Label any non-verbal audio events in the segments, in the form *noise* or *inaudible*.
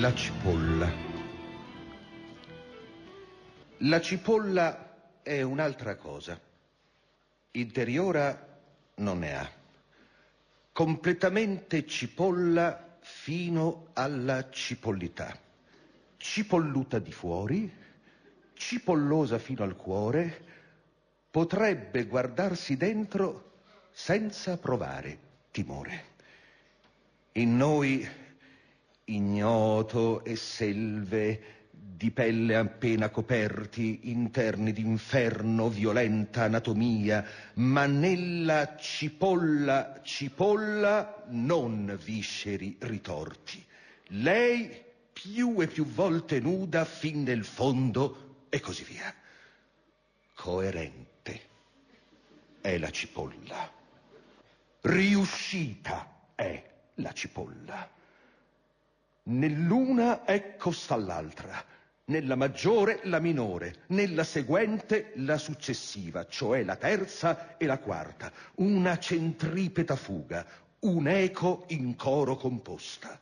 La cipolla. La cipolla è un'altra cosa. Interiora non ne ha. Completamente cipolla fino alla cipollità. Cipolluta di fuori, cipollosa fino al cuore, potrebbe guardarsi dentro senza provare timore. In noi ignoto e selve di pelle appena coperti, interni d'inferno, violenta anatomia, ma nella cipolla, cipolla, non visceri ritorti. Lei più e più volte nuda fin nel fondo e così via. Coerente è la cipolla. Riuscita è la cipolla. Nell'una ecco sta l'altra, nella maggiore la minore, nella seguente la successiva, cioè la terza e la quarta, una centripeta fuga, un eco in coro composta.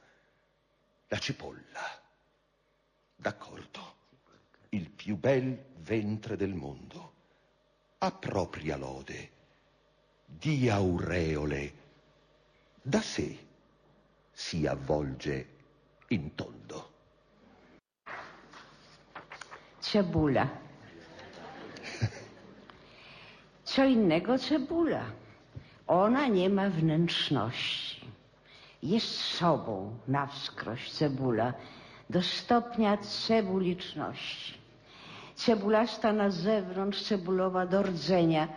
La cipolla. D'accordo. Il più bel ventre del mondo. A propria lode. Di aureole. Da sé si avvolge in tondo. Cebula. *laughs* Co innego cebula. Ona nie ma wnętrzności. Jest sobą na wskroś cebula do stopnia cebuliczności. Cebulasta na zewnątrz, cebulowa do rdzenia,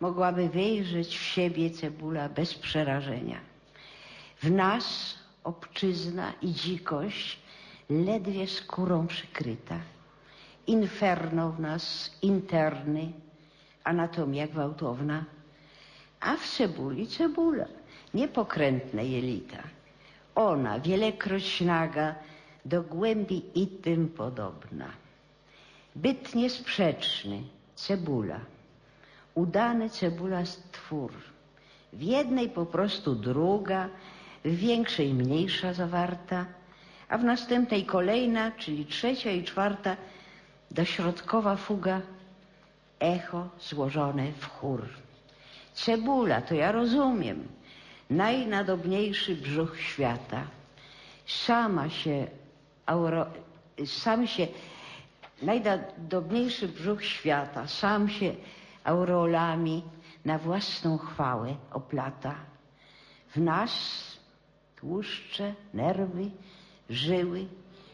mogłaby wejrzeć w siebie cebula bez przerażenia. W nas obczyzna i dzikość ledwie skórą przykryta. Inferno w nas interny, anatomia gwałtowna, a w cebuli cebula, niepokrętne jelita. Ona, wielekroć naga, do głębi i tym podobna. Byt niesprzeczny, cebula. Udany cebula stwór. W jednej po prostu druga, w większej mniejsza zawarta, a w następnej kolejna, czyli trzecia i czwarta, dośrodkowa fuga, echo złożone w chór. Cebula, to ja rozumiem, najnadobniejszy brzuch świata. Sama się, auro, sam się, najdobniejszy brzuch świata, sam się aureolami na własną chwałę oplata. W nas tłuszcze, nerwy, żyły,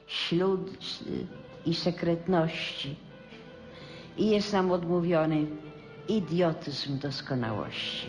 ślud i sekretności. I jest nam odmówiony idiotyzm doskonałości.